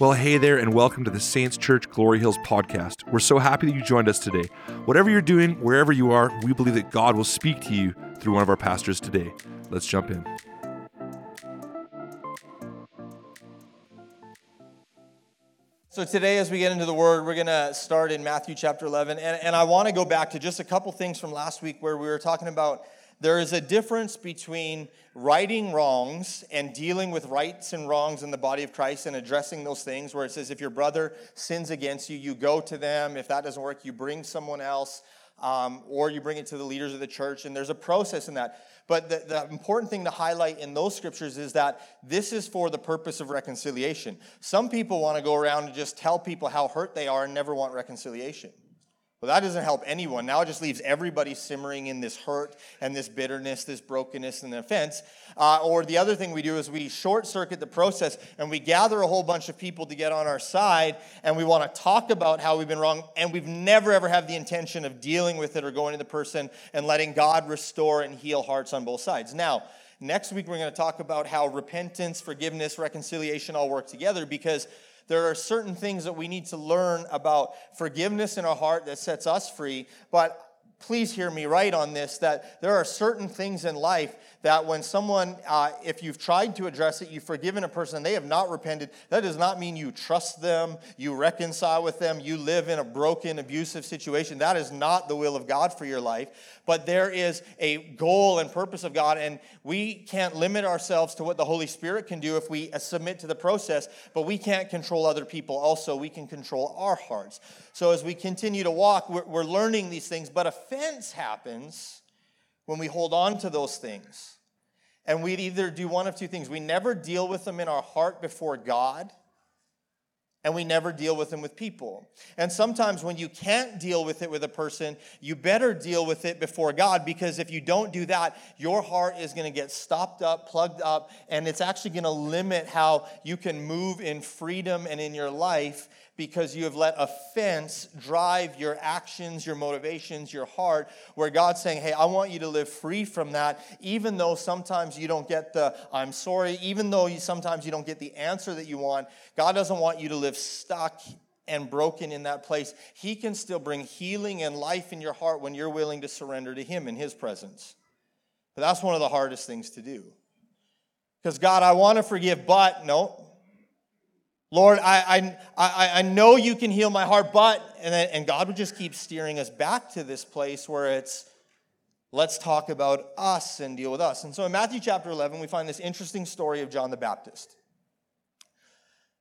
Well, hey there, and welcome to the Saints Church Glory Hills podcast. We're so happy that you joined us today. Whatever you're doing, wherever you are, we believe that God will speak to you through one of our pastors today. Let's jump in. So, today, as we get into the word, we're going to start in Matthew chapter 11. And, and I want to go back to just a couple things from last week where we were talking about there is a difference between righting wrongs and dealing with rights and wrongs in the body of Christ and addressing those things where it says if your brother sins against you, you go to them. If that doesn't work, you bring someone else. Um, or you bring it to the leaders of the church, and there's a process in that. But the, the, important thing to highlight in those scriptures is that this is for the purpose of reconciliation. Some people want to go around and just tell people how hurt they are and never want reconciliation. Well, that doesn't help anyone. Now it just leaves everybody simmering in this hurt and this bitterness, this brokenness and offense. Uh, or the other thing we do is we short circuit the process and we gather a whole bunch of people to get on our side and we want to talk about how we've been wrong and we've never ever had the intention of dealing with it or going to the person and letting God restore and heal hearts on both sides. Now, next week we're going to talk about how repentance, forgiveness, reconciliation all work together because there are certain things that we need to learn about forgiveness in our heart that sets us free. But please hear me right on this that there are certain things in life that when someone, uh, if you've tried to address it, you've forgiven a person, they have not repented, that does not mean you trust them, you reconcile with them, you live in a broken, abusive situation. That is not the will of God for your life. But there is a goal and purpose of God, and we can't limit ourselves to what the Holy Spirit can do if we submit to the process, but we can't control other people also. We can control our hearts. So as we continue to walk, we're, we're learning these things, but offense happens when we hold on to those things. And we either do one of two things. We never deal with them in our heart before God, and we never deal with them with people. And sometimes when you can't deal with it with a person, you better deal with it before God because if you don't do that, your heart is going to get stopped up, plugged up, and it's actually going to limit how you can move in freedom and in your life because you have let offense drive your actions, your motivations, your heart, where God's saying, Hey, I want you to live free from that, even though sometimes you don't get the I'm sorry, even though you, sometimes you don't get the answer that you want. God doesn't want you to live stuck and broken in that place. He can still bring healing and life in your heart when you're willing to surrender to Him in His presence. But that's one of the hardest things to do. Because God, I want to forgive, but no, Lord, I, I, I know you can heal my heart, but, and, and God would just keep steering us back to this place where it's, let's talk about us and deal with us. And so in Matthew chapter 11, we find this interesting story of John the Baptist.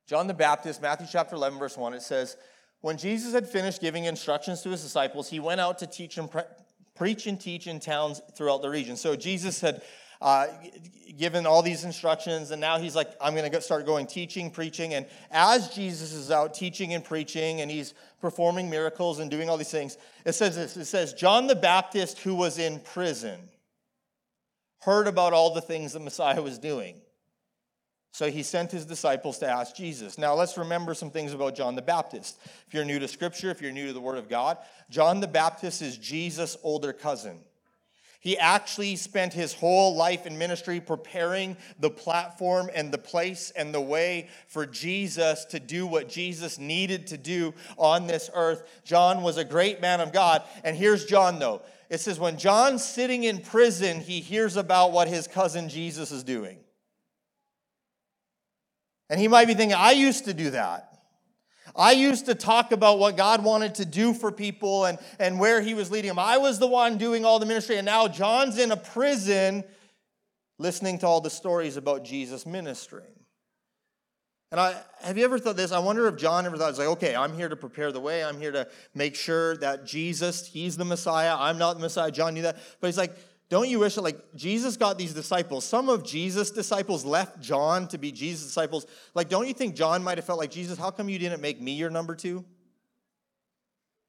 John the Baptist, Matthew chapter 11, verse 1, it says, When Jesus had finished giving instructions to his disciples, he went out to teach and pre- preach and teach in towns throughout the region. So Jesus had uh, given all these instructions, and now he's like, I'm going to start going teaching, preaching. And as Jesus is out teaching and preaching, and he's performing miracles and doing all these things, it says this it says, John the Baptist, who was in prison, heard about all the things the Messiah was doing. So he sent his disciples to ask Jesus. Now let's remember some things about John the Baptist. If you're new to Scripture, if you're new to the Word of God, John the Baptist is Jesus' older cousin. He actually spent his whole life in ministry preparing the platform and the place and the way for Jesus to do what Jesus needed to do on this earth. John was a great man of God. And here's John, though. It says, when John's sitting in prison, he hears about what his cousin Jesus is doing. And he might be thinking, I used to do that. I used to talk about what God wanted to do for people and, and where he was leading them. I was the one doing all the ministry, and now John's in a prison listening to all the stories about Jesus ministering. And I have you ever thought this? I wonder if John ever thought, it's like, okay, I'm here to prepare the way. I'm here to make sure that Jesus, he's the Messiah. I'm not the Messiah. John knew that. But he's like, don't you wish that like Jesus got these disciples? Some of Jesus' disciples left John to be Jesus' disciples. Like, don't you think John might have felt like, Jesus, how come you didn't make me your number two?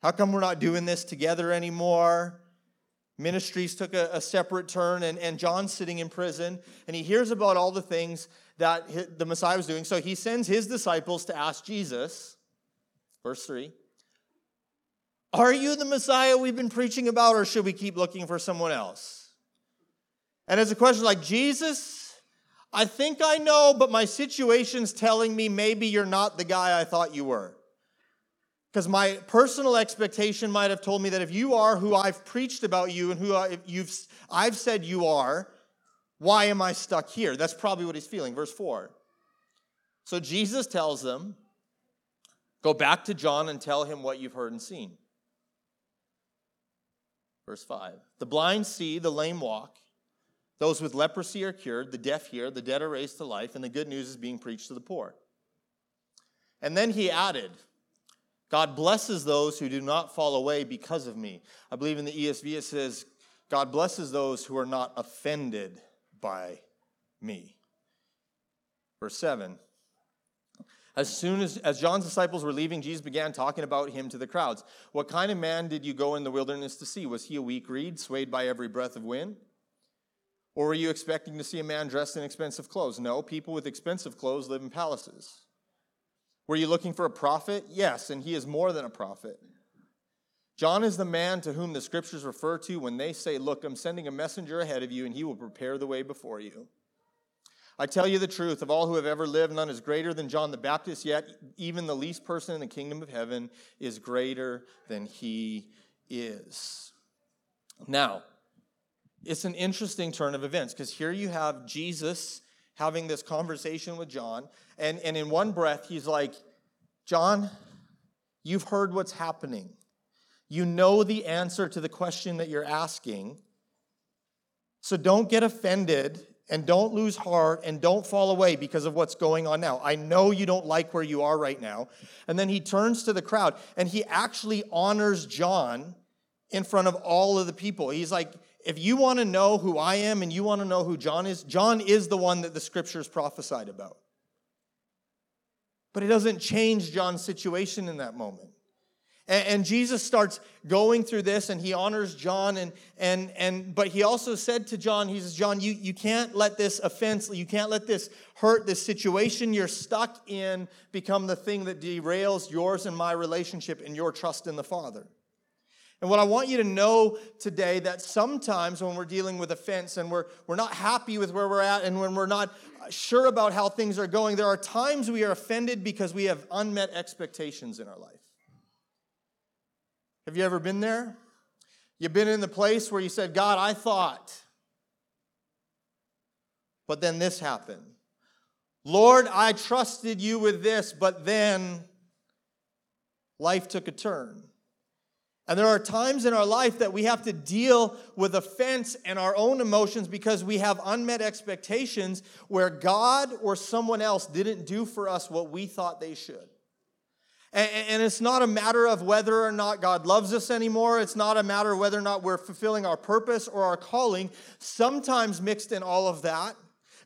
How come we're not doing this together anymore? Ministries took a, a separate turn, and, and John's sitting in prison, and he hears about all the things that the Messiah was doing. So he sends his disciples to ask Jesus, verse 3, Are you the Messiah we've been preaching about, or should we keep looking for someone else? And as a question like, Jesus, I think I know, but my situation's telling me maybe you're not the guy I thought you were. Because my personal expectation might have told me that if you are who I've preached about you and who I, you've, I've said you are, why am I stuck here? That's probably what he's feeling. Verse 4. So Jesus tells them, Go back to John and tell him what you've heard and seen. Verse 5 The blind see, the lame walk, those with leprosy are cured, the deaf hear, the dead are raised to life, and the good news is being preached to the poor. And then he added, God blesses those who do not fall away because of me. I believe in the ESV it says, God blesses those who are not offended by me. Verse 7 as soon as, as John's disciples were leaving, Jesus began talking about him to the crowds. What kind of man did you go in the wilderness to see? Was he a weak reed, swayed by every breath of wind? Or were you expecting to see a man dressed in expensive clothes? No, people with expensive clothes live in palaces. Were you looking for a prophet? Yes, and he is more than a prophet. John is the man to whom the scriptures refer to when they say, Look, I'm sending a messenger ahead of you, and he will prepare the way before you. I tell you the truth, of all who have ever lived, none is greater than John the Baptist, yet even the least person in the kingdom of heaven is greater than he is. Now, it's an interesting turn of events because here you have Jesus having this conversation with John, and, and in one breath, he's like, John, you've heard what's happening. You know the answer to the question that you're asking. So don't get offended and don't lose heart and don't fall away because of what's going on now. I know you don't like where you are right now. And then he turns to the crowd and he actually honors John in front of all of the people. He's like, if you want to know who I am and you want to know who John is, John is the one that the scriptures prophesied about. But it doesn't change John's situation in that moment. And, Jesus starts going through this and he honors John. And, and, and, but he also said to John, he says, John, you, you can't let this offense, you can't let this hurt, this situation you're stuck in become the thing that derails yours and my relationship and your trust in the Father. And what I want you to know today that sometimes when we're dealing with offense and we're, we're not happy with where we're at and when we're not sure about how things are going, there are times we are offended because we have unmet expectations in our life. Have you ever been there? You've been in the place where you said, God, I thought, but then this happened. Lord, I trusted you with this, but then life took a turn. And there are times in our life that we have to deal with offense and our own emotions because we have unmet expectations where God or someone else didn't do for us what we thought they should. And it's not a matter of whether or not God loves us anymore. It's not a matter of whether or not we're fulfilling our purpose or our calling. Sometimes, mixed in all of that,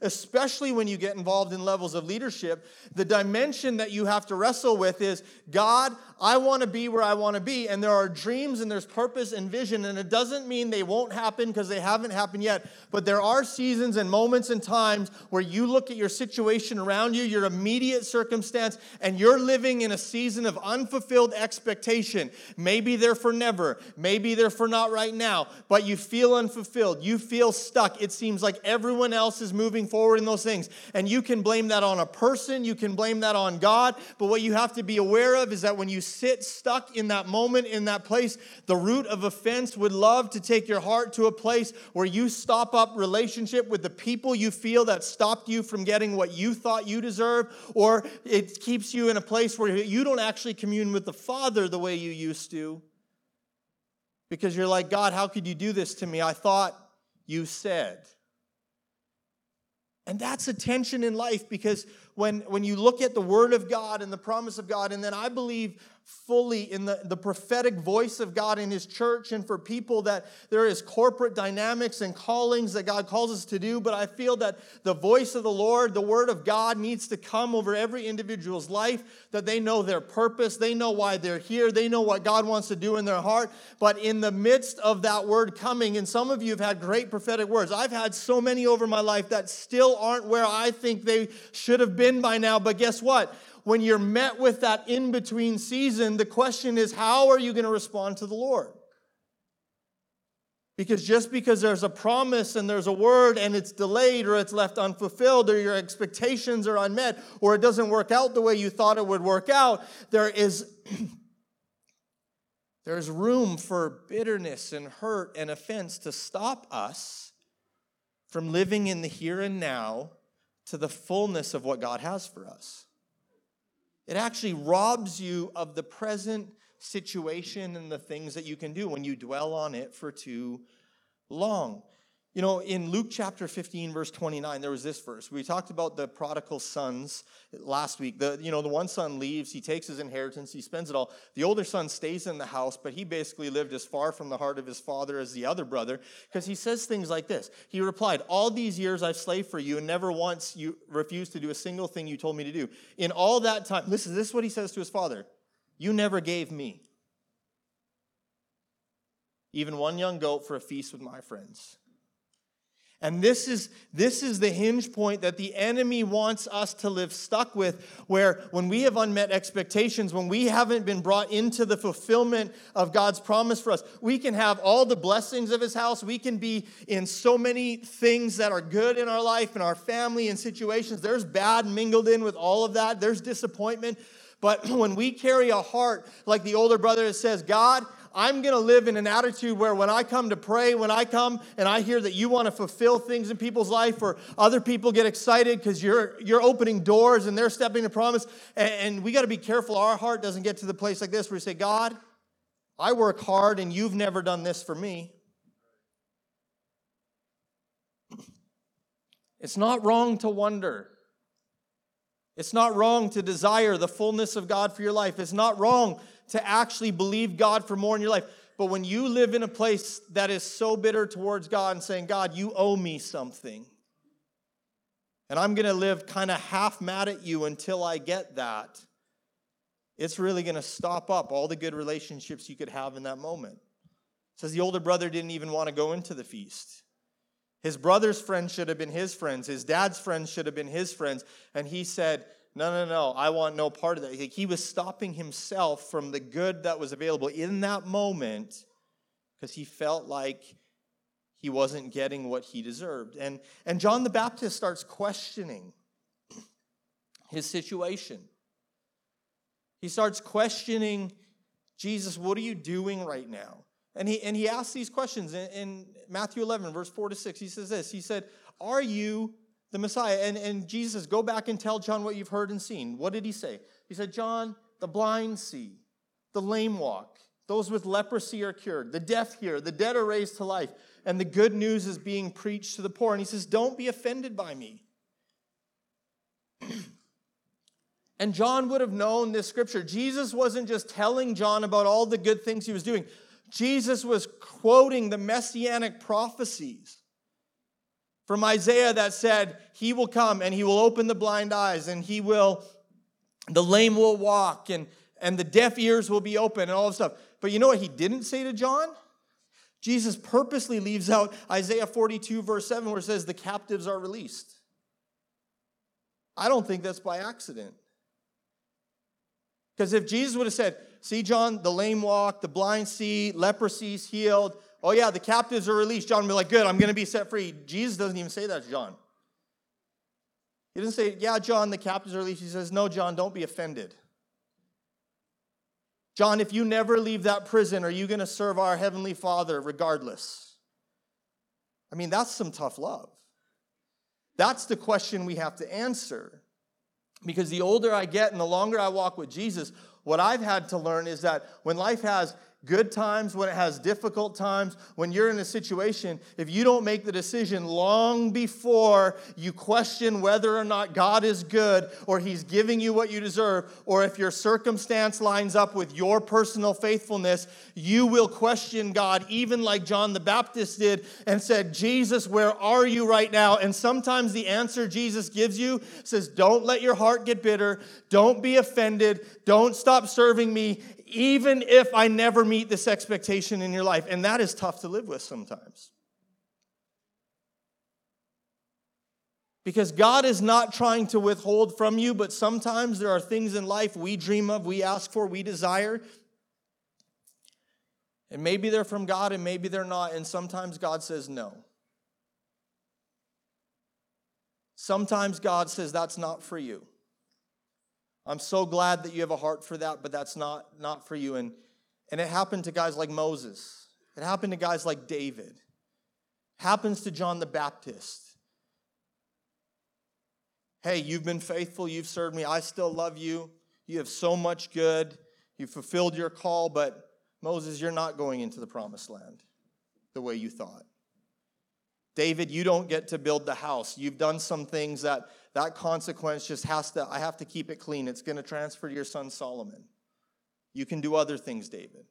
especially when you get involved in levels of leadership, the dimension that you have to wrestle with is God, I want to be where I want to be. And there are dreams and there's purpose and vision. And it doesn't mean they won't happen because they haven't happened yet. But there are seasons and moments and times where you look at your situation around you, your immediate circumstance, and you're living in a season of unfulfilled expectation. Maybe they're for never. Maybe they're for not right now. But you feel unfulfilled. You feel stuck. It seems like everyone else is moving forward in those things. And you can blame that on a person, you can blame that on God. But what you have to be aware of is that when you sit stuck in that moment, in that place, the root of offense would love to take your heart to a place where you stop up relationship with the people you feel that stopped you from getting what you thought you deserve, or it keeps you in a place where you don't actually commune with the Father the way you used to. Because you're like, God, how could you do this to me? I thought you said. And that's a tension in life because when, when you look at the Word of God and the promise of God, and then I believe fully in the, the prophetic voice of God in His church and for people that there is corporate dynamics and callings that God calls us to do. But I feel that the voice of the Lord, the Word of God, needs to come over every individual's life, that they know their purpose, they know why they're here, they know what God wants to do in their heart. But in the midst of that word coming, and some of you have had great prophetic words, I've had so many over my life that still aren't where I think they should have been by now. But guess what? When you're met with that in between season, the question is, how are you going to respond to the Lord? Because just because there's a promise and there's a word and it's delayed or it's left unfulfilled or your expectations are unmet or it doesn't work out the way you thought it would work out, there is there's room for bitterness and hurt and offense to stop us from living in the here and now to the fullness of what God has for us. It actually robs you of the present situation and the things that you can do when you dwell on it for too long. You know, in Luke chapter 15, verse 29, there was this verse. We talked about the prodigal sons last week. The, you know, the one son leaves, he takes his inheritance, he spends it all. The older son stays in the house, but he basically lived as far from the heart of his father as the other brother, because he says things like this. He replied, All these years I've slaved for you, and never once you refused to do a single thing you told me to do. In all that time, listen, this is what he says to his father You never gave me even one young goat for a feast with my friends. And this is, this is the hinge point that the enemy wants us to live stuck with, where when we have unmet expectations, when we haven't been brought into the fulfillment of God's promise for us, we can have all the blessings of his house. We can be in so many things that are good in our life, and our family, and situations. There's bad mingled in with all of that, there's disappointment. But when we carry a heart like the older brother says, God, I'm going to live in an attitude where when I come to pray, when I come and I hear that you want to fulfill things in people's life, or other people get excited because you're you're opening doors and they're stepping to promise, and, and we got to be careful our heart doesn't get to the place like this where we say, God, I work hard and you've never done this for me. It's not wrong to wonder. It's not wrong to desire the fullness of God for your life. It's not wrong to actually believe God for more in your life. But when you live in a place that is so bitter towards God and saying, God, you owe me something, and I'm going to live kind of half mad at you until I get that, it's really going to stop up all the good relationships you could have in that moment. It says the older brother didn't even want to go into the feast. His brother's friends should have been his friends. His dad's friends should have been his friends. And he said, no, no, no, I want no part of that. He was stopping himself from the good that was available in that moment because he felt like he wasn't getting what he deserved. And, and John the Baptist starts questioning his situation. He starts questioning Jesus, what are you doing right now? And he, and he asks these questions in, in Matthew 11, verse 4 to 6. He says this He said, Are you the Messiah. And, and Jesus, go back and tell John what you've heard and seen. What did he say? He said, John, the blind see, the lame walk, those with leprosy are cured, the deaf hear, the dead are raised to life, and the good news is being preached to the poor. And he says, Don't be offended by me. and John would have known this scripture. Jesus wasn't just telling John about all the good things he was doing, Jesus was quoting the messianic prophecies from Isaiah that said, He will come and He will open the blind eyes and He will, the lame will walk and, and the deaf ears will be open and all this stuff. But you know what He didn't say to John? Jesus purposely leaves out Isaiah 42, verse 7, where it says, The captives are released. I don't think that's by accident. Because if Jesus would have said, See, John, the lame walk, the blind see, leprosy's healed, Oh, yeah, the captives are released. John will be like, Good, I'm going to be set free. Jesus doesn't even say that to John. He doesn't say, Yeah, John, the captives are released. He says, No, John, don't be offended. John, if you never leave that prison, are you going to serve our Heavenly Father regardless? I mean, that's some tough love. That's the question we have to answer. Because the older I get and the longer I walk with Jesus, what I've had to learn is that when life has good times, when it has difficult times, when you're in a situation, if you don't make the decision long before you question whether or not God is good or He's giving you what you deserve, or if your circumstance lines up with your personal faithfulness, you will question God, even like John the Baptist did and said, Jesus, where are you right now? And sometimes the answer Jesus gives you says, Don't let your heart get bitter. Don't be offended. Don't stop serving me even if I never meet this expectation in your life. And that is tough to live with sometimes. Because God is not trying to withhold from you, but sometimes there are things in life we dream of, we ask for, we desire. And maybe they're from God and maybe they're not. And sometimes God says no. Sometimes God says that's not for you. I'm so glad that you have a heart for that, but that's not, not for you. And, and it happened to guys like Moses. It happened to guys like David. It happens to John the Baptist. Hey, you've been faithful, you've served me, I still love you. You have so much good. You fulfilled your call, but Moses, you're not going into the promised land the way you thought. David, you don't get to build the house. You've done some things that that consequence just has to, I have to keep it clean. It's going to transfer to your son Solomon. You can do other things, David.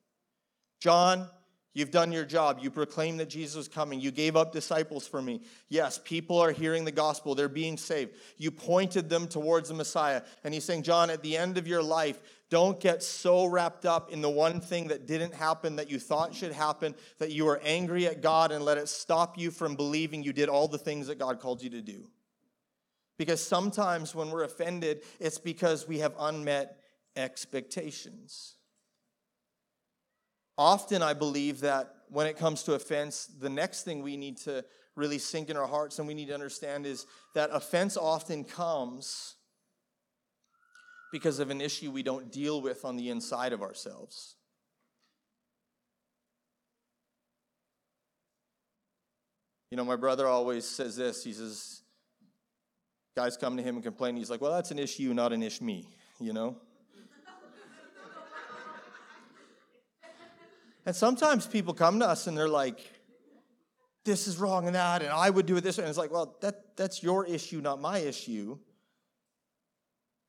John, You've done your job. You proclaim that Jesus is coming. You gave up disciples for me. Yes, people are hearing the gospel. They're being saved. You pointed them towards the Messiah. And he's saying, John, at the end of your life, don't get so wrapped up in the one thing that didn't happen that you thought should happen, that you are angry at God and let it stop you from believing you did all the things that God called you to do. Because sometimes when we're offended, it's because we have unmet expectations. Often, I believe that when it comes to offense, the next thing we need to really sink in our hearts and we need to understand is that offense often comes because of an issue we don't deal with on the inside of ourselves. You know, my brother always says this. He says, guys come to him and complain. He's like, well, that's an issue, not an ish me, you know? And sometimes people come to us and they're like, this is wrong and that, and I would do it this way. And it's like, well, that, that's your issue, not my issue.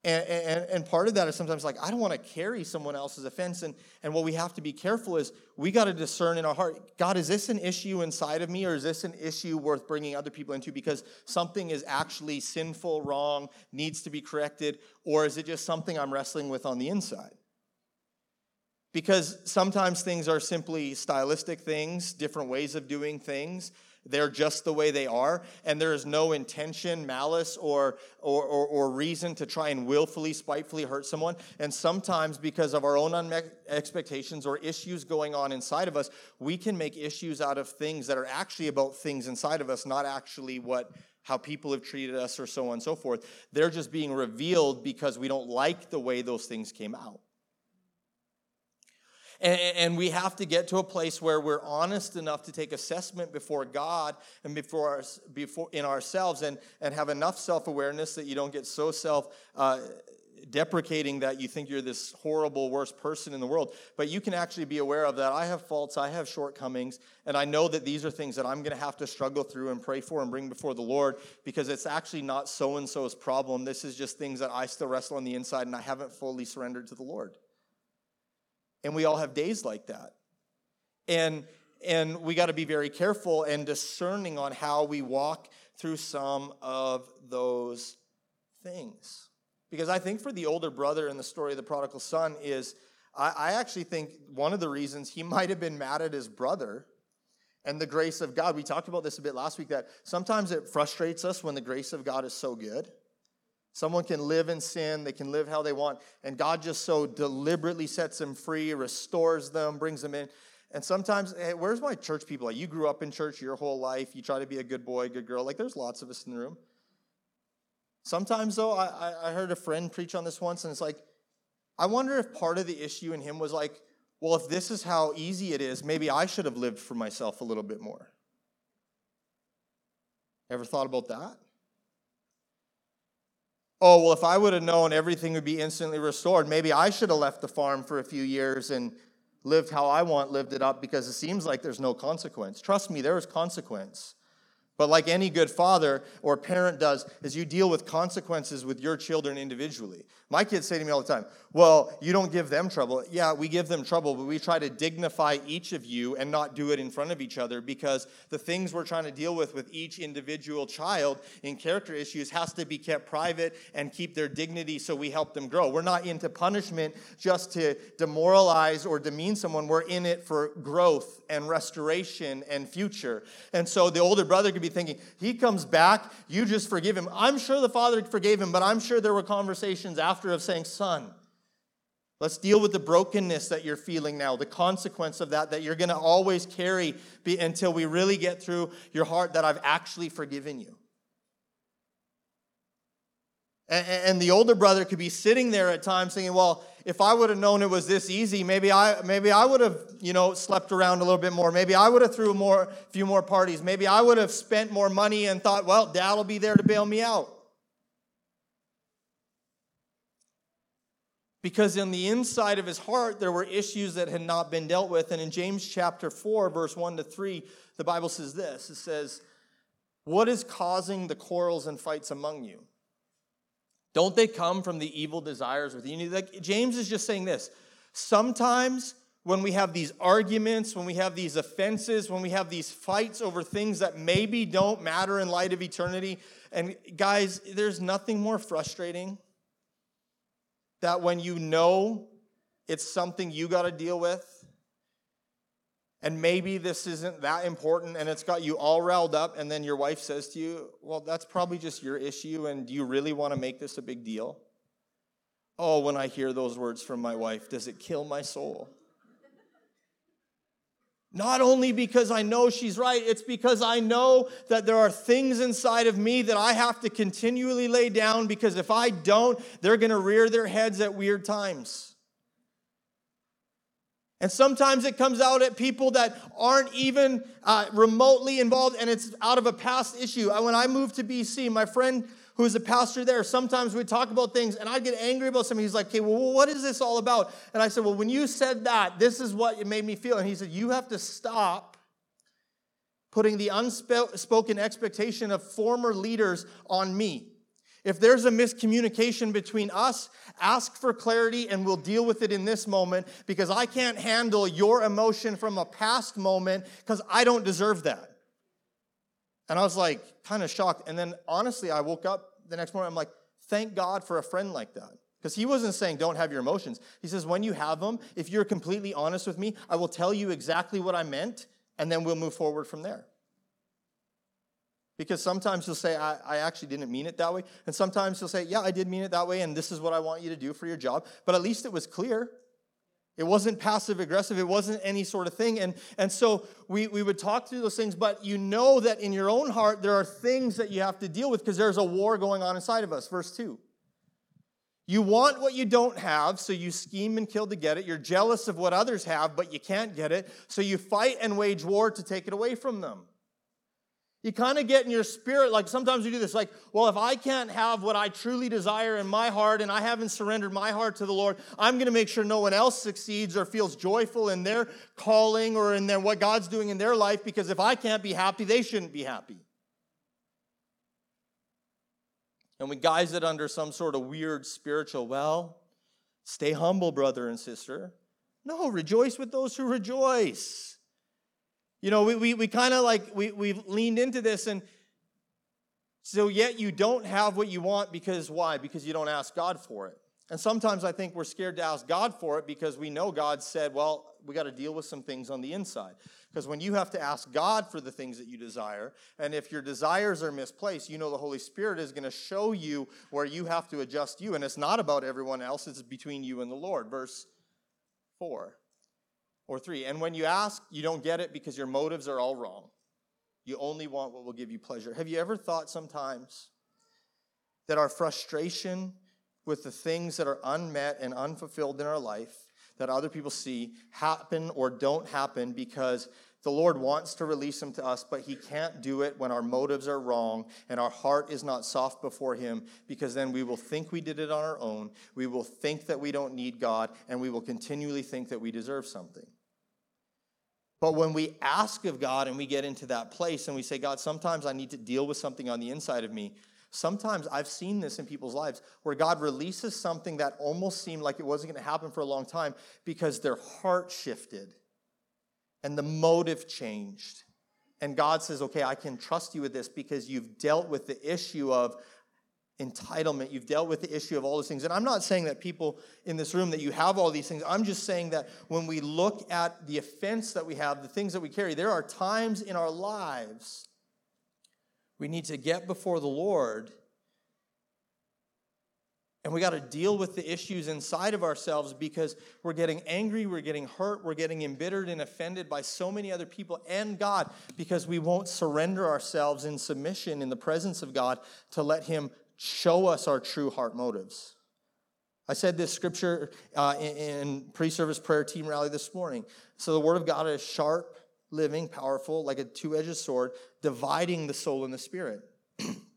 And, and, and part of that is sometimes like, I don't want to carry someone else's offense. And, and what we have to be careful is we got to discern in our heart God, is this an issue inside of me, or is this an issue worth bringing other people into because something is actually sinful, wrong, needs to be corrected, or is it just something I'm wrestling with on the inside? Because sometimes things are simply stylistic things, different ways of doing things. They're just the way they are, and there is no intention, malice, or, or, or, or, reason to try and willfully, spitefully hurt someone. And sometimes, because of our own expectations or issues going on inside of us, we can make issues out of things that are actually about things inside of us, not actually what how people have treated us or so on and so forth. They're just being revealed because we don't like the way those things came out. And, we have to get to a place where we're honest enough to take assessment before God and before, our, before in ourselves and, and have enough self awareness that you don't get so self uh, deprecating that you think you're this horrible, worst person in the world. But you can actually be aware of that. I have faults, I have shortcomings, and I know that these are things that I'm going to have to struggle through and pray for and bring before the Lord because it's actually not so and so's problem. This is just things that I still wrestle on the inside and I haven't fully surrendered to the Lord. And we all have days like that. And and we got to be very careful and discerning on how we walk through some of those things. Because I think for the older brother in the story of the prodigal son is I, I actually think one of the reasons he might have been mad at his brother and the grace of God. We talked about this a bit last week that sometimes it frustrates us when the grace of God is so good. Someone can live in sin, they can live how they want, and God just so deliberately sets them free, restores them, brings them in. And sometimes, hey, where's my church people? Like, you grew up in church your whole life, you try to be a good boy, good girl. Like, there's lots of us in the room. Sometimes, though, I, I heard a friend preach on this once, and it's like, I wonder if part of the issue in him was like, well, if this is how easy it is, maybe I should have lived for myself a little bit more. Ever thought about that? Oh, well, if I would have known everything would be instantly restored, maybe I should have left the farm for a few years and lived how I want, lived it up because it seems like there's no consequence. Trust me, there is consequence. But like any good father or parent does, is you deal with consequences with your children individually. My kids say to me all the time, Well, you don't give them trouble. Yeah, we give them trouble, but we try to dignify each of you and not do it in front of each other because the things we're trying to deal with with each individual child in character issues has to be kept private and keep their dignity so we help them grow. We're not into punishment just to demoralize or demean someone, we're in it for growth and restoration and future. And so the older brother could be thinking, He comes back, you just forgive him. I'm sure the father forgave him, but I'm sure there were conversations after of saying, Son, Let's deal with the brokenness that you're feeling now, the consequence of that, that you're going to always carry be, until we really get through your heart that I've actually forgiven you. And, the older brother could be sitting there at times thinking, well, if I would have known it was this easy, maybe I, maybe I would have, you know, slept around a little bit more. Maybe I would have threw more, few more parties. Maybe I would have spent more money and thought, well, dad will be there to bail me out. because in the inside of his heart there were issues that had not been dealt with and in james chapter 4 verse 1 to 3 the bible says this it says what is causing the quarrels and fights among you don't they come from the evil desires within you? Like james is just saying this. Sometimes when we have these arguments when we have these offenses when we have these fights over things that maybe don't matter in light of eternity and guys there's nothing more frustrating that when you know it's something you got to deal with, and maybe this isn't that important and it's got you all riled up, and then your wife says to you, Well, that's probably just your issue, and do you really want to make this a big deal? Oh, when I hear those words from my wife, does it kill my soul? Not only because I know she's right, it's because I know that there are things inside of me that I have to continually lay down because if I don't, they're going to rear their heads at weird times. And sometimes it comes out at people that aren't even uh, remotely involved and it's out of a past issue. When I moved to BC, my friend who was a pastor there, sometimes we'd talk about things and I'd get angry about something. He's like, okay, well, what is this all about? And I said, well, when you said that, this is what it made me feel. And he said, you have to stop putting the unspoken expectation of former leaders on me. If there's a miscommunication between us, ask for clarity and we'll deal with it in this moment because I can't handle your emotion from a past moment because I don't deserve that. And I was like, kind of shocked. And then honestly, I woke up the next morning, I'm like, thank God for a friend like that. Because he wasn't saying don't have your emotions. He says, when you have them, if you're completely honest with me, I will tell you exactly what I meant, and then we'll move forward from there. Because sometimes you'll say, I, I, actually didn't mean it that way. And sometimes you'll say, Yeah, I did mean it that way, and this is what I want you to do for your job. But at least it was clear. It wasn't passive aggressive, it wasn't any sort of thing. And, and so we, we would talk through those things, but you know that in your own heart, there are things that you have to deal with because there's a war going on inside of us. Verse 2. You want what you don't have, so you scheme and kill to get it. You're jealous of what others have, but you can't get it, so you fight and wage war to take it away from them. You kind of get in your spirit, like sometimes we do this, like, well, if I can't have what I truly desire in my heart and I haven't surrendered my heart to the Lord, I'm going to make sure no one else succeeds or feels joyful in their calling or in their, what God's doing in their life because if I can't be happy, they shouldn't be happy. And we guise it under some sort of weird spiritual, well, stay humble, brother and sister. No, rejoice with those who rejoice. You know, we, we, we kind of like, we, we've leaned into this, and so yet you don't have what you want because why? Because you don't ask God for it. And sometimes I think we're scared to ask God for it because we know God said, well, we got to deal with some things on the inside. Because when you have to ask God for the things that you desire, and if your desires are misplaced, you know the Holy Spirit is going to show you where you have to adjust you. And it's not about everyone else, it's between you and the Lord. Verse 4. Or three, and when you ask, you don't get it because your motives are all wrong. You only want what will give you pleasure. Have you ever thought sometimes that our frustration with the things that are unmet and unfulfilled in our life that other people see happen or don't happen because the Lord wants to release them to us, but He can't do it when our motives are wrong and our heart is not soft before Him, because then we will think we did it on our own. We will think that we don't need God, and we will continually think that we deserve something. But when we ask of God and we get into that place and we say, God, sometimes I need to deal with something on the inside of me. Sometimes I've seen this in people's lives where God releases something that almost seemed like it wasn't going to happen for a long time because their heart shifted and the motive changed. And God says, okay, I can trust you with this because you've dealt with the issue of entitlement. You've dealt with the issue of all those things. And I'm not saying that people in this room that you have all these things. I'm just saying that when we look at the offense that we have, the things that we carry, there are times in our lives we need to get before the Lord And we got to deal with the issues inside of ourselves because we're getting angry, we're getting hurt, we're getting embittered and offended by so many other people and God because we won't surrender ourselves in submission in the presence of God to let Him show us our true heart motives. I said this scripture uh, in, in pre service prayer team rally this morning. So the Word of God is sharp, living, powerful, like a two edged sword, dividing the soul and the spirit.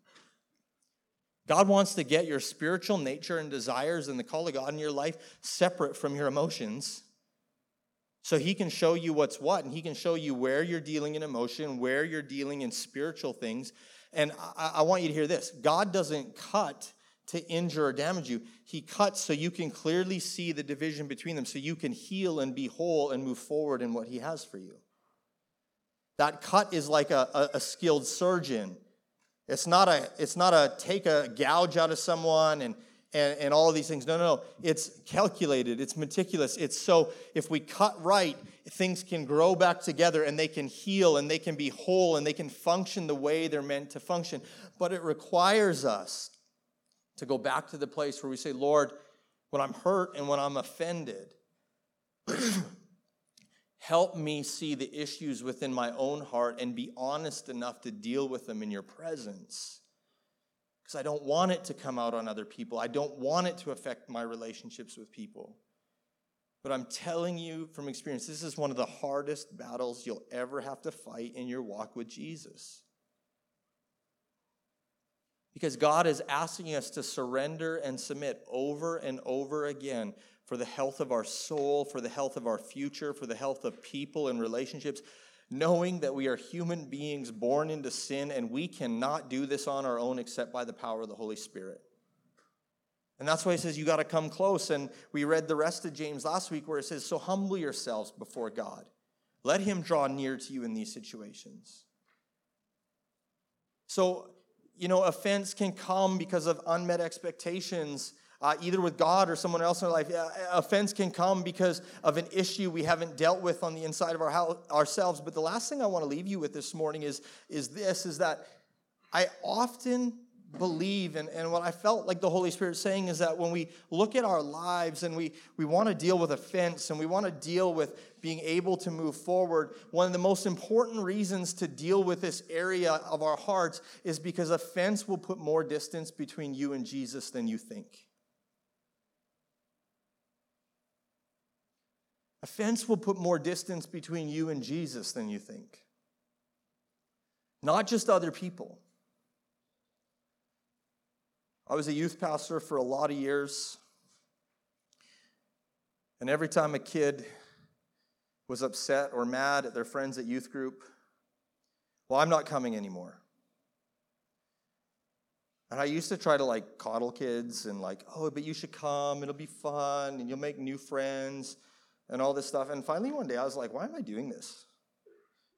God wants to get your spiritual nature and desires and the call of God in your life separate from your emotions. So he can show you what's what, and he can show you where you're dealing in emotion, where you're dealing in spiritual things. And I, I want you to hear this God doesn't cut to injure or damage you, He cuts so you can clearly see the division between them, so you can heal and be whole and move forward in what He has for you. That cut is like a, a, a skilled surgeon it's not a, it's not a take a gouge out of someone and, and, and all of these things. No, no, no. It's calculated, it's meticulous. It's so if we cut right, things can grow back together and they can heal and they can be whole and they can function the way they're meant to function. But it requires us to go back to the place where we say, Lord, when I'm hurt and when I'm offended, Help me see the issues within my own heart and be honest enough to deal with them in your presence. Because I don't want it to come out on other people. I don't want it to affect my relationships with people. But I'm telling you from experience, this is one of the hardest battles you'll ever have to fight in your walk with Jesus. Because God is asking us to surrender and submit over and over again for the health of our soul, for the health of our future, for the health of people and relationships, knowing that we are human beings born into sin and we cannot do this on our own except by the power of the Holy Spirit. And that's why he says you got to come close. And we read the rest of James last week where it says, So humble yourselves before God. Let him draw near to you in these situations. So, you know, offense can come because of unmet expectations uh, either with God or someone else in our life. Uh, offense can come because of an issue we haven't dealt with on the inside of our house, ourselves. But the last thing I want to leave you with this morning is, is this, is that I often believe and, and what i felt like the holy spirit saying is that when we look at our lives and we, we want to deal with offense and we want to deal with being able to move forward one of the most important reasons to deal with this area of our hearts is because offense will put more distance between you and jesus than you think Offense will put more distance between you and Jesus than you think, not just other people. I was a youth pastor for a lot of years, and every time a kid was upset or mad at their friends at youth group, well, I'm not coming anymore. And I used to try to like coddle kids and like, oh, but you should come, it'll be fun, and you'll make new friends and all this stuff. And finally, one day, I was like, why am I doing this?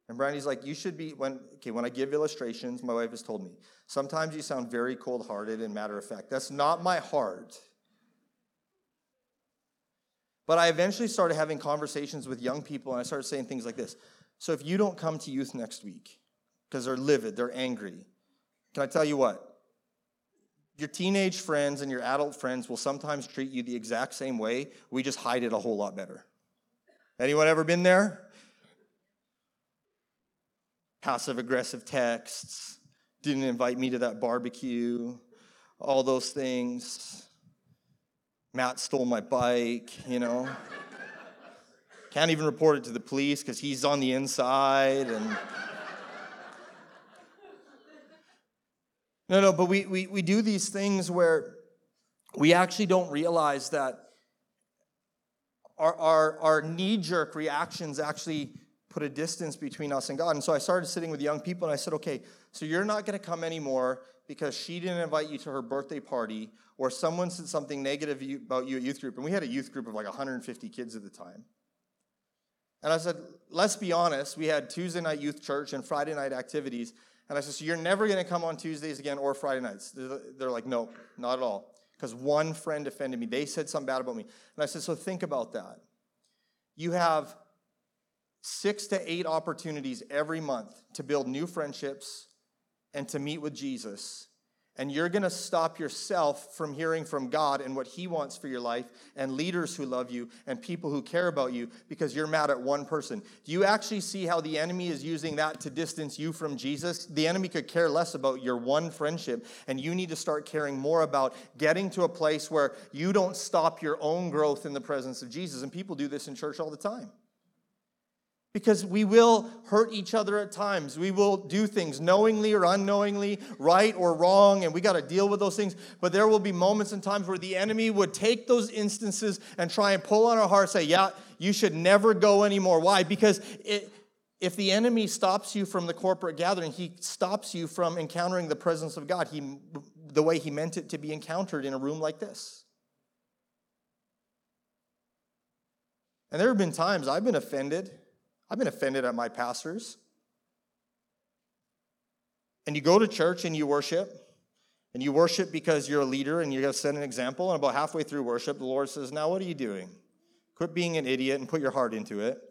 And Brandy's like, you should be, when, okay, when I give illustrations, my wife has told me, sometimes you sound very cold hearted and matter of fact. That's not my heart. But I eventually started having conversations with young people, and I started saying things like this. So if you don't come to youth next week, because they're livid, they're angry, can I tell you what? Your teenage friends and your adult friends will sometimes treat you the exact same way. We just hide it a whole lot better. Anyone ever been there? Passive aggressive texts, didn't invite me to that barbecue, all those things. Matt stole my bike, you know. Can't even report it to the police because he's on the inside and. No, no, but we, we, we do these things where we actually don't realize that our, our, our knee jerk reactions actually put a distance between us and God. And so I started sitting with young people and I said, okay, so you're not going to come anymore because she didn't invite you to her birthday party or someone said something negative about you at youth group. And we had a youth group of like 150 kids at the time. And I said, let's be honest, we had Tuesday night youth church and Friday night activities. And I said, so you're never going to come on Tuesdays again or Friday nights? They're like, no, not at all because one friend offended me. They said something bad about me. And I said, So think about that. You have six to eight opportunities every month to build new friendships and to meet with Jesus. And you're going to stop yourself from hearing from God and what He wants for your life, and leaders who love you, and people who care about you because you're mad at one person. Do you actually see how the enemy is using that to distance you from Jesus? The enemy could care less about your one friendship, and you need to start caring more about getting to a place where you don't stop your own growth in the presence of Jesus. And people do this in church all the time because we will hurt each other at times. We will do things knowingly or unknowingly, right or wrong, and we got to deal with those things. But there will be moments and times where the enemy would take those instances and try and pull on our heart, say, Yeah, you should never go anymore. Why? Because it, if the enemy stops you from the corporate gathering, he stops you from encountering the presence of God he, the way he meant it to be encountered in a room like this. And there have been times I've been offended I've been offended at my pastors. And you go to church and you worship, and you worship because you're a leader and going to set an example. And about halfway through worship, the Lord says, Now, what are you doing? Quit being an idiot and put your heart into it.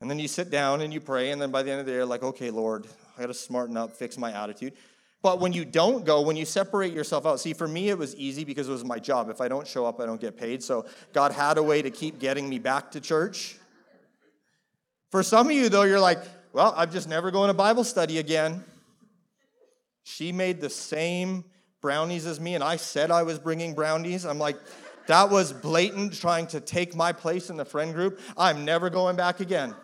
And then you sit down and you pray, and then by the end of the day, like, Okay, Lord, I got to smarten up, fix my attitude. But when you don't go, when you separate yourself out, see, for me, it was easy because it was my job. If I don't show up, I don't get paid. So God had a way to keep getting me back to church. For some of you, though, you're like, well, I'm just never going to Bible study again. She made the same brownies as me, and I said I was bringing brownies. I'm like, that was blatant trying to take my place in the friend group. I'm never going back again.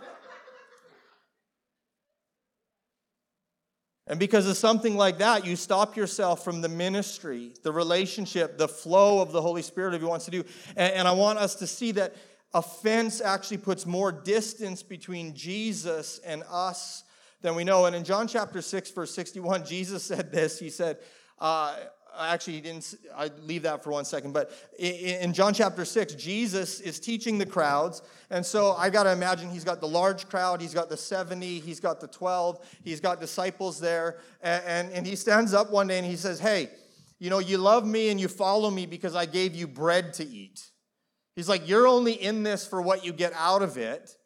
And because of something like that, you stop yourself from the ministry, the relationship, the flow of the Holy Spirit if He wants to do. And, and I want us to see that offense actually puts more distance between Jesus and us than we know. And in John chapter 6, verse 61, Jesus said this. He said, uh, actually he didn't i leave that for one second but in john chapter 6 jesus is teaching the crowds and so i got to imagine he's got the large crowd he's got the 70 he's got the 12 he's got disciples there and, and, and he stands up one day and he says hey you know you love me and you follow me because i gave you bread to eat He's like, You're only in this for what you get out of it.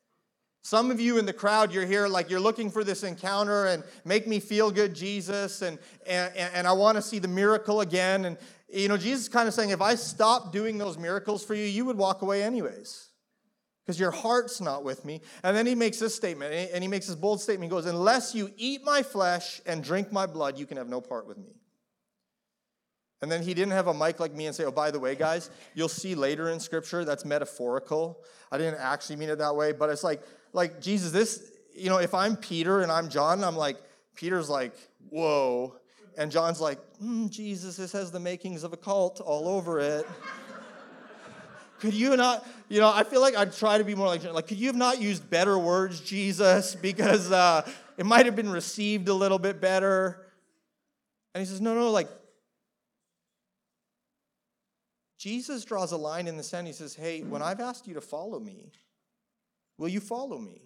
Some of you in the crowd, you're here like you're looking for this encounter and make me feel good, Jesus, and, and, and I want to see the miracle again. And, you know, Jesus is kind of saying, if I stop doing those miracles for you, you would walk away anyways because your heart's not with me. And then he makes this statement, and he makes this bold statement. He goes, Unless you eat my flesh and drink my blood, you can have no part with me. And then he didn't have a mic like me and say, oh, by the way, guys, you'll see later in scripture that's metaphorical. I didn't actually mean it that way, but it's like, like Jesus, this, you know, if I'm Peter and I'm John, I'm like, Peter's like, whoa. And John's like, mm, Jesus, this has the makings of a cult all over it. could you not, you know, I feel like I'd try to be more like, like, could you have not used better words, Jesus? Because uh, it might have been received a little bit better. And he says, no, no, like, Jesus draws a line in the sand. He says, Hey, when I've asked you to follow me, will you follow me?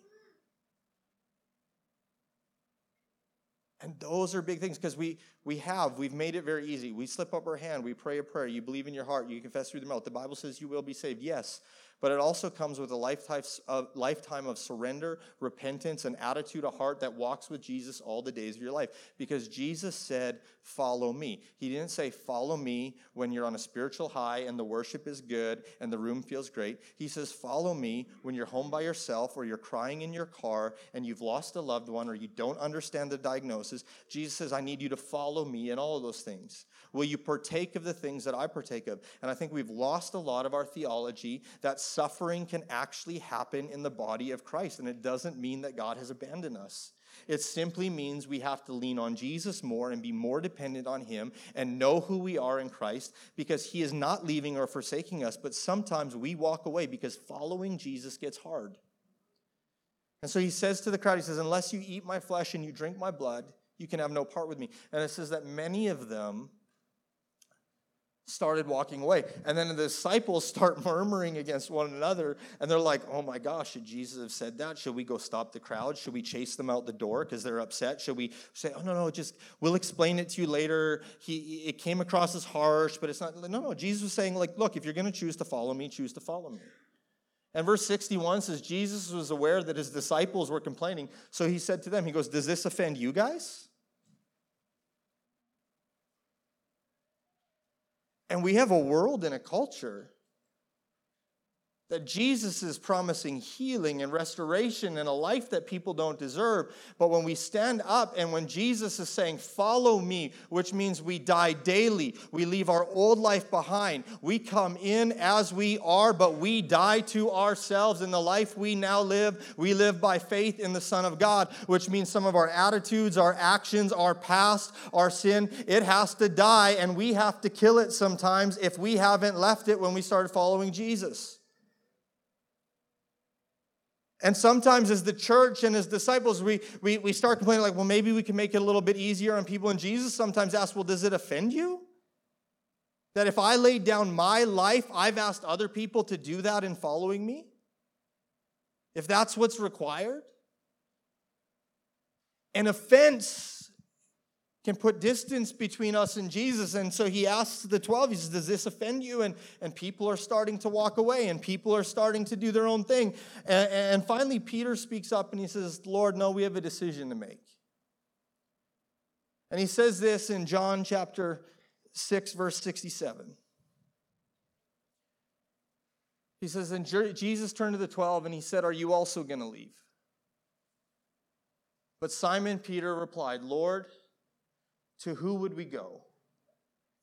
And those are big things because we, we have, we've made it very easy. We slip up our hand, we pray a prayer, you believe in your heart, you confess through the mouth. The Bible says you will be saved. Yes, but it also comes with a lifetime of, lifetime of surrender, repentance, and attitude of heart that walks with Jesus all the days of your life. Because Jesus said, Follow me. He didn't say, Follow me when you're on a spiritual high and the worship is good and the room feels great. He says, Follow me when you're home by yourself or you're crying in your car and you've lost a loved one or you don't understand the diagnosis. Jesus says, I need you to follow me in all of those things. Will you partake of the things that I partake of? And I think we've lost a lot of our theology that suffering can actually happen in the body of Christ. And it doesn't mean that God has abandoned us. It simply means we have to lean on Jesus more and be more dependent on Him and know who we are in Christ because He is not leaving or forsaking us. But sometimes we walk away because following Jesus gets hard. And so He says to the crowd, He says, Unless you eat my flesh and you drink my blood, you can have no part with me. And it says that many of them started walking away. And then the disciples start murmuring against one another. And they're like, oh my gosh, should Jesus have said that? Should we go stop the crowd? Should we chase them out the door because they're upset? Should we say, oh no, no, just we'll explain it to you later. He it came across as harsh, but it's not no, no. Jesus was saying, like, look, if you're gonna choose to follow me, choose to follow me. And verse 61 says, Jesus was aware that his disciples were complaining. So he said to them, He goes, Does this offend you guys? And we have a world and a culture that Jesus is promising healing and restoration and a life that people don't deserve. But when we stand up and when Jesus is saying, Follow me, which means we die daily, we leave our old life behind, we come in as we are, but we die to ourselves. In the life we now live, we live by faith in the Son of God, which means some of our attitudes, our actions, our past, our sin, it has to die, and we have to kill it sometimes if we haven't left it when we started following Jesus. And sometimes, as the church and as disciples, we, we, we start complaining, like, well, maybe we can make it a little bit easier on people. And Jesus sometimes asks, well, does it offend you? That if I laid down my life, I've asked other people to do that in following me? If that's what's required? An offense can put distance between us and Jesus. And so he asks the 12, he says, Does this offend you? And, and people are starting to walk away and people are starting to do their own thing. And, and finally, Peter speaks up and he says, Lord, no, we have a decision to make. And he says this in John chapter 6, verse 67. He says, And Jesus turned to the 12 and he said, Are you also going to leave? But Simon Peter replied, Lord, to who would we go?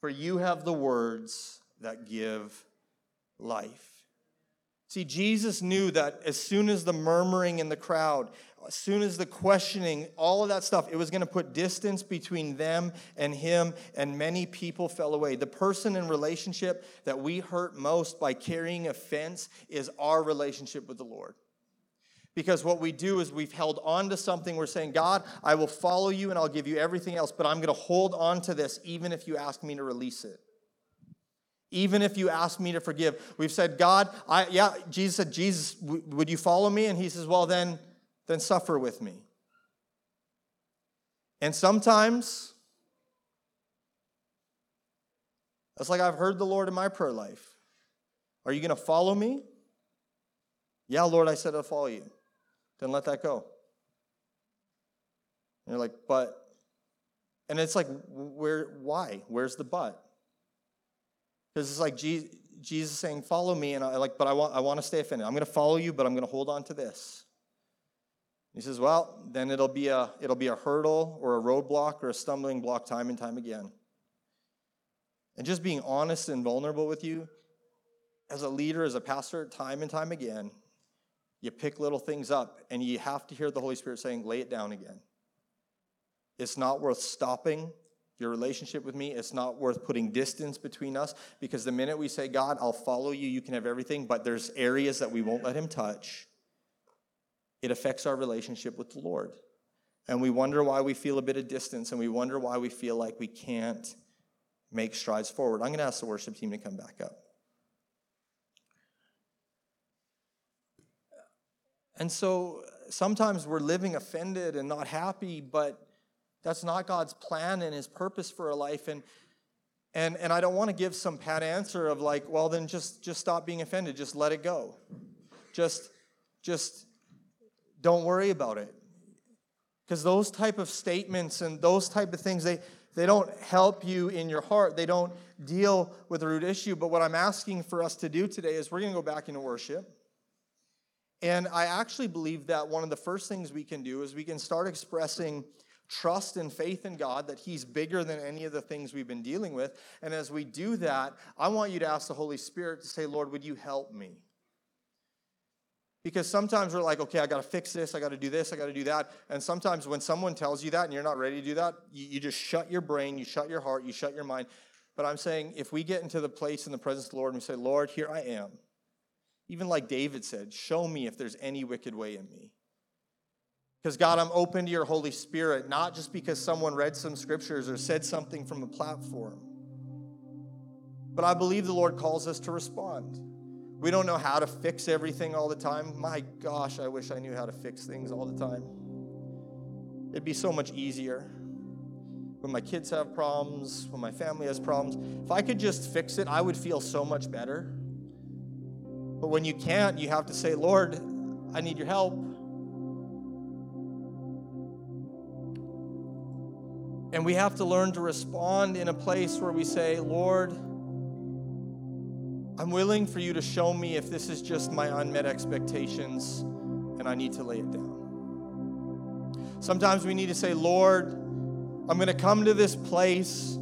For you have the words that give life. See, Jesus knew that as soon as the murmuring in the crowd, as soon as the questioning, all of that stuff, it was going to put distance between them and him, and many people fell away. The person in relationship that we hurt most by carrying offense is our relationship with the Lord. Because what we do is we've held on to something. We're saying, God, I will follow you and I'll give you everything else, but I'm going to hold on to this even if you ask me to release it. Even if you ask me to forgive. We've said, God, I, yeah, Jesus said, Jesus, w- would you follow me? And he says, well, then, then suffer with me. And sometimes, it's like I've heard the Lord in my prayer life. Are you going to follow me? Yeah, Lord, I said I'll follow you then let that go. And you're like, but, and it's like, where, why? Where's the but? Because it's like Jesus saying, follow me, and I like, but I want, I want to stay offended. I'm going to follow you, but I'm going to hold on to this. He says, well, then it'll be a, it'll be a hurdle or a roadblock or a stumbling block time and time again. And just being honest and vulnerable with you as a leader, as a pastor, time and time again, you pick little things up, and you have to hear the Holy Spirit saying, lay it down again. It's not worth stopping your relationship with me. It's not worth putting distance between us because the minute we say, God, I'll follow you, you can have everything, but there's areas that we won't let Him touch, it affects our relationship with the Lord. And we wonder why we feel a bit of distance and we wonder why we feel like we can't make strides forward. I'm going to ask the worship team to come back up. And so sometimes we're living offended and not happy, but that's not God's plan and his purpose for a life. And and, and I don't want to give some pat answer of like, well, then just just stop being offended, just let it go. Just just don't worry about it. Because those type of statements and those type of things, they they don't help you in your heart. They don't deal with the root issue. But what I'm asking for us to do today is we're going to go back into worship. And I actually believe that one of the first things we can do is we can start expressing trust and faith in God that He's bigger than any of the things we've been dealing with. And as we do that, I want you to ask the Holy Spirit to say, Lord, would you help me? Because sometimes we're like, okay, I got to fix this, I got to do this, I got to do that. And sometimes when someone tells you that and you're not ready to do that, you, you just shut your brain, you shut your heart, you shut your mind. But I'm saying if we get into the place in the presence of the Lord and we say, Lord, here I am. Even like David said, show me if there's any wicked way in me. Because, God, I'm open to your Holy Spirit, not just because someone read some scriptures or said something from a platform, but I believe the Lord calls us to respond. We don't know how to fix everything all the time. My gosh, I wish I knew how to fix things all the time. It'd be so much easier. When my kids have problems, when my family has problems, if I could just fix it, I would feel so much better. But when you can't, you have to say, Lord, I need your help. And we have to learn to respond in a place where we say, Lord, I'm willing for you to show me if this is just my unmet expectations and I need to lay it down. Sometimes we need to say, Lord, I'm going to come to this place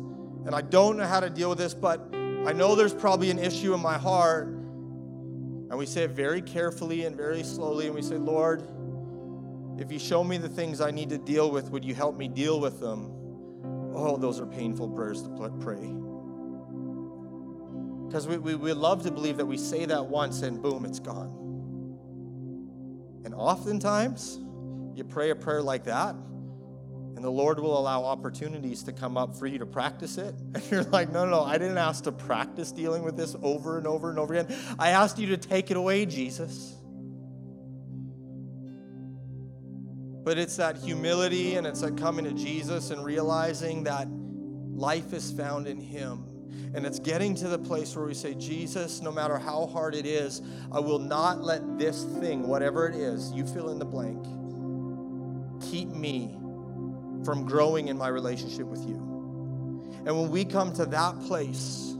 and I don't know how to deal with this, but I know there's probably an issue in my heart. And we say it very carefully and very slowly, and we say, Lord, if you show me the things I need to deal with, would you help me deal with them? Oh, those are painful prayers to pray. Because we, we, we love to believe that we say that once and boom, it's gone. And oftentimes, you pray a prayer like that, and the Lord will allow opportunities to come up for you to practice it. And you're like, no, no, no, I didn't ask to practice dealing with this over and over and over again. I asked you to take it away, Jesus. But it's that humility and it's that coming to Jesus and realizing that life is found in Him. And it's getting to the place where we say, Jesus, no matter how hard it is, I will not let this thing, whatever it is, you fill in the blank, keep me from growing in my relationship with you. And when we come to that place,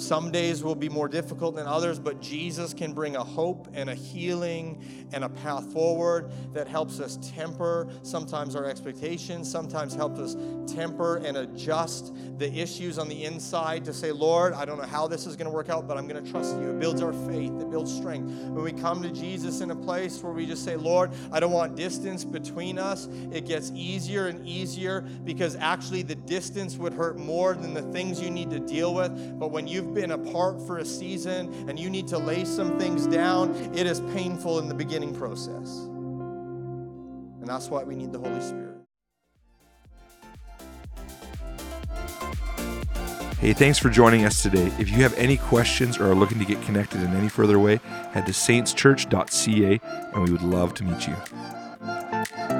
some days will be more difficult than others, but Jesus can bring a hope and a healing and a path forward that helps us temper sometimes our expectations, sometimes helps us temper and adjust the issues on the inside to say, Lord, I don't know how this is going to work out, but I'm going to trust you. It builds our faith, it builds strength. When we come to Jesus in a place where we just say, Lord, I don't want distance between us, it gets easier and easier because actually the distance would hurt more than the things you need to deal with. But when been apart for a season and you need to lay some things down, it is painful in the beginning process. And that's why we need the Holy Spirit. Hey, thanks for joining us today. If you have any questions or are looking to get connected in any further way, head to saintschurch.ca and we would love to meet you.